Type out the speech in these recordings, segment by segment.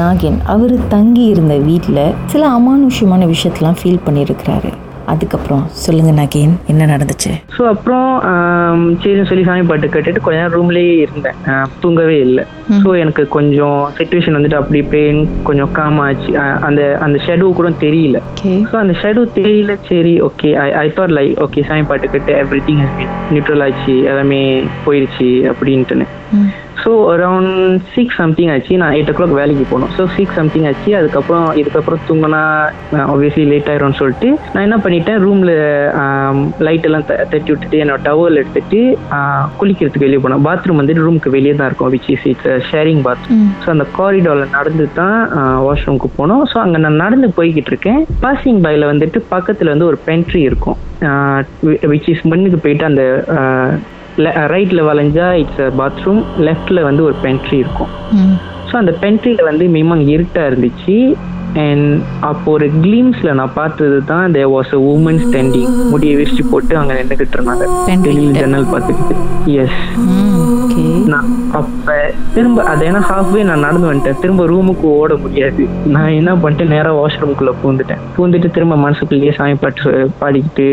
நாகேன் அவர் தங்கி இருந்த வீட்டில் சில அமானுஷ்யமான விஷயத்தெல்லாம் ஃபீல் பண்ணியிருக்கிறாரு. அதுக்கப்புறம் சொல்லுங்க நாகேன் என்ன நடந்துச்சு? ஸோ அப்புறம் சரின்னு சொல்லி சாமி பாட்டு கேட்டுட்டு கொஞ்ச நேரம் ரூம்லேயே இருந்தேன். தூங்கவே இல்லை. ஸோ எனக்கு கொஞ்சம் சுச்சுவேஷன் வந்துட்டு அப்படி இப்படியே கொஞ்சம் காம் ஆச்சு. அந்த அந்த ஷெடூ கூட தெரியல. ஸோ அந்த ஷெடூ தெரியல சரி okay I I thought like okay சாமி பாட்டு கேட்டு எவ்ரி திங் நியூட்ரல் ஆச்சு எல்லாமே போயிடுச்சு அப்படின்ட்டுன்னு. ஸோ அரவுண்ட் சிக்ஸ் சம்திங் ஆச்சு நான் எயிட் ஓ கிளாக் வேலைக்கு போகணும் ஸோ சிக்ஸ் சம்திங் ஆச்சு அதுக்கப்புறம் இதுக்கப்புறம் தூங்கினா ஆப்வியஸ்லி லேட் ஆயிரும்னு சொல்லிட்டு நான் என்ன பண்ணிட்டேன்? ரூமில் லைட் எல்லாம் தட்டி விட்டுட்டு என்னோட டவல் எடுத்துட்டு குளிக்கிறதுக்கு வெளியே போனேன் பாத்ரூம் வந்துட்டு ரூமுக்கு வெளியே தான் இருக்கும் which is it's sharing bathroom so அந்த காரிடாரில் நடந்து தான் வாஷ்ரூமுக்கு போனோம். ஸோ அங்கே நான் நடந்து போய்கிட்டு இருக்கேன். பாசிங் பைல வந்துட்டு பக்கத்தில் வந்து ஒரு பென்ட்ரி இருக்கும். விச் இஸ் மண்ணுக்கு போயிட்டு அந்த ரைட்டில் வளைஞ்சா இட்ஸ் பாத்ரூம் லெஃப்டில் வந்து ஒரு பென்ட்ரி இருக்கும். ஸோ அந்த பென்ட்ரியில் வந்து மினிமம் இருட்டாக இருந்துச்சு. அண்ட் அப்போ ஒரு கிளீம்ஸில் நான் பார்த்தது தான் they was a woman standing முடியை விரிச்சு போட்டு அங்கே நின்றுக்கிட்டு இருந்தாங்க. ஜன்னல் பார்த்துக்கிட்டு. எஸ் நான் அப்ப திரும்ப அது ஏன்னா ஹாஃப்வே நான் நடந்து வந்துட்டேன். திரும்ப ரூமுக்கு ஓட முடியாது. நான் என்ன பண்ணிட்டேன் நேரா வாஷ்ரூம்குள்ள பூந்துட்டேன். பூந்துட்டு திரும்ப மனசுக்குள்ளேயே சாமி பாட்டு பாடிக்கிட்டு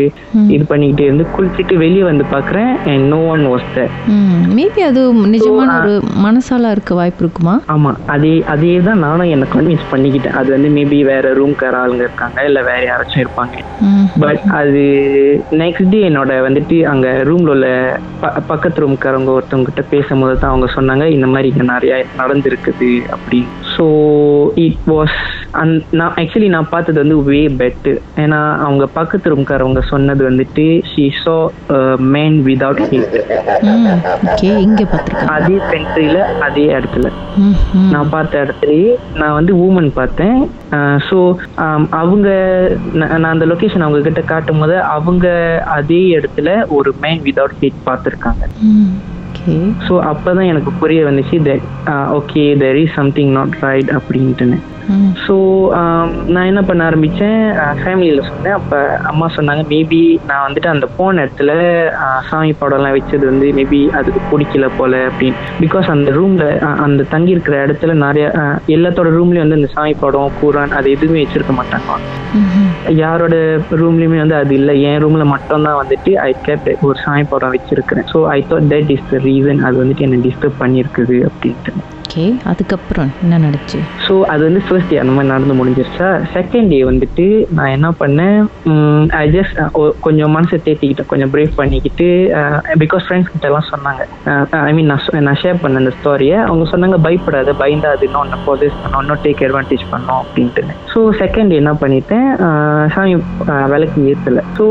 இது பண்ணிக்கிட்டு இருந்து குளிச்சுட்டு வெளியே வந்து பாக்குறேன். And no one was there maybe அது நிஜமான ஒரு மனசாலா இருக்க வாய்ப்பு இருக்குமா? ஆமா. அதே அதே தான் நானும் எனக்கு கன்வின்ஸ் பண்ணிக்கிட்டேன். அது வந்து மேபி வேற ரூம்கார ஆளுங்க இருக்காங்க இல்ல வேற யாராச்சும் இருப்பாங்க. பட் அது நெக்ஸ்ட் டே என்னோட வந்துட்டு அங்க ரூம்ல உள்ள பக்கத்து ரூம்காரவங்க ஒருத்தவங்க கிட்ட பேசும்போது தான் அவங்க சொன்னாங்க இந்த மாதிரி இங்க நிறைய நடந்திருக்குது அப்படி ஸோ இட் வாஸ் அந் நான் ஆக்சுவலி நான் பார்த்தது வந்து வே பெட்டு ஏன்னா அவங்க பக்கத்து ரூம்காரவங்க சொன்னது வந்துட்டு she saw man without hat அதே பென்ட்ரியில அதே இடத்துல. நான் பார்த்த இடத்துலயே நான் வந்து ஊமன் பார்த்தேன். ஸோ அவங்க நான் அந்த லொகேஷன் அவங்க கிட்ட காட்டும் போது அவங்க அதே இடத்துல ஒரு மேன் விதவுட் ஹேட் பார்த்துருக்காங்க. ஓகே ஸோ அப்பதான் எனக்கு புரிய வந்துச்சு that okay there is something not right அப்படின்ட்டுன்னு. So நான் என்ன பண்ண ஆரம்பித்தேன் ஃபேமிலியில் சொன்னேன். அப்போ அம்மா சொன்னாங்க மேபி நான் வந்துட்டு அந்த போன இடத்துல ஆஹ், சாமி படம்லாம் வச்சது வந்து மேபி அதுக்கு பிடிக்கல போல அப்படின்னு. பிகாஸ் அந்த ரூமில் அந்த தங்கி இருக்கிற இடத்துல நிறைய எல்லாத்தோட ரூம்லேயும் வந்து அந்த சாமி படம் கூரான் அது எதுவுமே வச்சிருக்க மாட்டாங்க. யாரோட ரூம்லயுமே வந்து அது இல்லை. என் ரூம்ல மட்டும் தான் வந்துட்டு ஐ கேப்ட் ஒரு சாமி படம் வச்சிருக்கிறேன். So I thought that is the reason அது வந்துட்டு என்னை டிஸ்டர்ப் பண்ணியிருக்குது அப்படின்ட்டு. ஓகே அதுக்கப்புறம் என்ன நடந்துச்சு? ஸோ அது வந்து ஃபர்ஸ்ட் டே அந்த மாதிரி நடந்து முடிஞ்சிருச்சா? செகண்ட் டே வந்துட்டு நான் என்ன பண்ணேன்? ஐ ஜஸ்ட் கொஞ்சம் மனசை தேத்திக்கிட்டேன் கொஞ்சம் பிரேவ் பண்ணிக்கிட்டு பிகாஸ் ஃப்ரெண்ட்ஸ் கிட்ட எல்லாம் சொன்னாங்க. ஐ மீன் நான் நான் ஷேர் பண்ண அந்த ஸ்டோரியை அவங்க சொன்னாங்க பயப்படாத பயந்தா அது இன்னும் ஒன்று போதேஸ் பண்ணோம் இன்னும் டேக் அட்வான்டேஜ் பண்ணோம் அப்படின்ட்டு. ஸோ செகண்ட் டே என்ன பண்ணிட்டேன்? சாமி வேலைக்கு விளக்கு ஏற்றலை ஸோ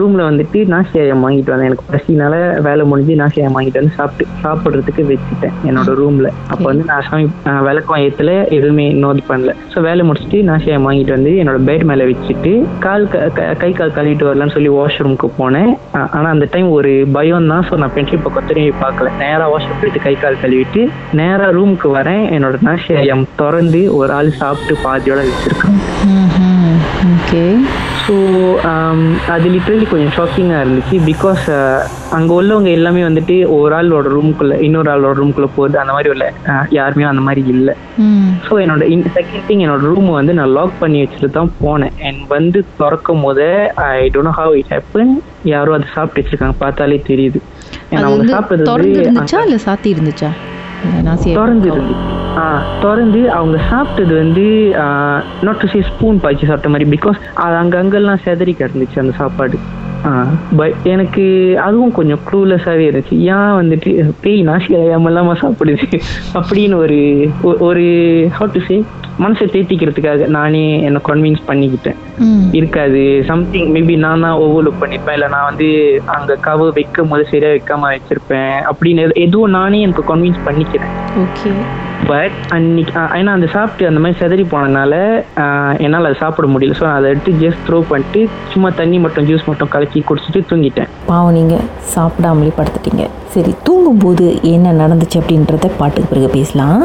ரூமில் வந்துட்டு நாசியாயம் வாங்கிட்டு வந்தேன். எனக்கு பசினால வேலை முடிஞ்சு நான் நாசியாயம் வாங்கிட்டு வந்து சாப்பிட்டு சாப்பிட்றதுக்கு வச்சுட்டேன். என்னோட ரூம் ரூம்ல அப்போ வந்து நான் சாமி விளக்கம் ஏத்துல எதுவுமே நோட் பண்ணல. ஸோ வேலை முடிச்சுட்டு நான் நாசியாயம் வாங்கிட்டு வந்து என்னோட பெட் மேலே வச்சுட்டு கால் க- க- கை கால் கழுவிட்டு வரலாம்னு சொல்லி வாஷ்ரூமுக்கு போனேன். ஆனா அந்த டைம் ஒரு பயம் தான். ஸோ நான் பென்ட்ரி பக்கம் திரும்பி பார்க்கல. நேரா வாஷ்ரூம் போயிட்டு கை கால் கழுவிட்டு நேரா ரூமுக்கு வரேன். என்னோட நாசியம் திறந்து ஒரு ஆள் சாப்பிட்டு பாதியோட வச்சிருக்காங்க. ஓகே ஸோ அது லிட்ரலி கொஞ்சம் ஷாக்கிங்காக இருந்துச்சு. பிகாஸ் அங்கே உள்ளவங்க எல்லாமே வந்துட்டு ஒரு ஆளோட ரூமுக்குள்ளே இன்னொரு ஆளோட ரூமுக்குள்ளே போகுது அந்த மாதிரி உள்ள யாருமே அந்த மாதிரி இல்லை. ஸோ என்னோட செகண்ட் திங் என்னோட ரூம் வந்து நான் லாக் பண்ணி வச்சுட்டு தான் போனேன். அண்ட் வந்து திறக்கும் போது I don't how it happen யாரோ அதை சாப்பிட்டு வச்சிருக்காங்க. பார்த்தாலே தெரியுது. அவங்க சாப்பிட்டது சாத்தி இருந்துச்சா திறந்து திறந்து அவங்க சாப்பிட்டது வந்து நாட் டு சே ஸ்பூன் பாய்ச்சி சாப்பிட்ட மாதிரி பிகாஸ் அது அங்கங்கெல்லாம் செதறி கிடந்துச்சு அந்த சாப்பாடு. பட் எனக்கு அதுவும் கொஞ்சம் க்ளூலெஸ்ஸாகவே இருந்துச்சு. ஏன் வந்துட்டு பேய் நாசி இல்லாம சாப்பிடுது? அப்படின்னு ஒரு ஒரு ஹவு டு சே மனசை தேத்திக்கிறதுக்காக நானே என்னை கன்வின்ஸ் பண்ணிக்கிட்டேன். இருக்காது. சம்திங் மேபி நான் தான் ஓவர்லுக் பண்ணிருப்பேன் இல்லை நான் வந்து அங்கே கவர் வைக்கும் போது சரியா வைக்காம வச்சிருப்பேன். அப்படின்னு எது- எதுவும் நானே எனக்கு கன்வின்ஸ் பண்ணிக்கிறேன். ஓகே. பட் அன்னைக்கு ஏன்னா அந்த சாப்பிட்டு அந்த மாதிரி செதறி போனதுனால என்னால் அதை சாப்பிட முடியல. ஸோ அதை எடுத்து ஜஸ்ட் த்ரோ பண்ணிட்டு சும்மா தண்ணி மட்டும் ஜூஸ் மட்டும் கலக்கி குடிச்சிட்டு தூங்கிட்டேன். பாவம் நீங்க சாப்பிடாமலே படுத்துட்டீங்க. சரி தூங்கும்போது என்ன நடந்துச்சு அப்படின்றத பாட்டுக்கு பிறகு பேசலாம்.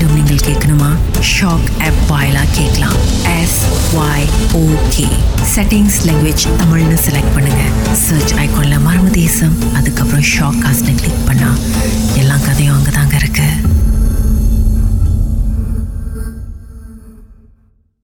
கேட்கணுமா? ஷாக் ஆப் வாயிலா கேட்கலாம். எஸ் ஒய் ஓகே செட்டிங்ஸ் லாங்குவேஜ் தமிழ்னு செலக்ட் பண்ணுங்க. சர்ச் ஐக்கானில் மர்ம தேசம். அதுக்கப்புறம் ஷாக் காஸ்ட்னு கிளிக் பண்ணால் எல்லா கதையும் அங்கே தான்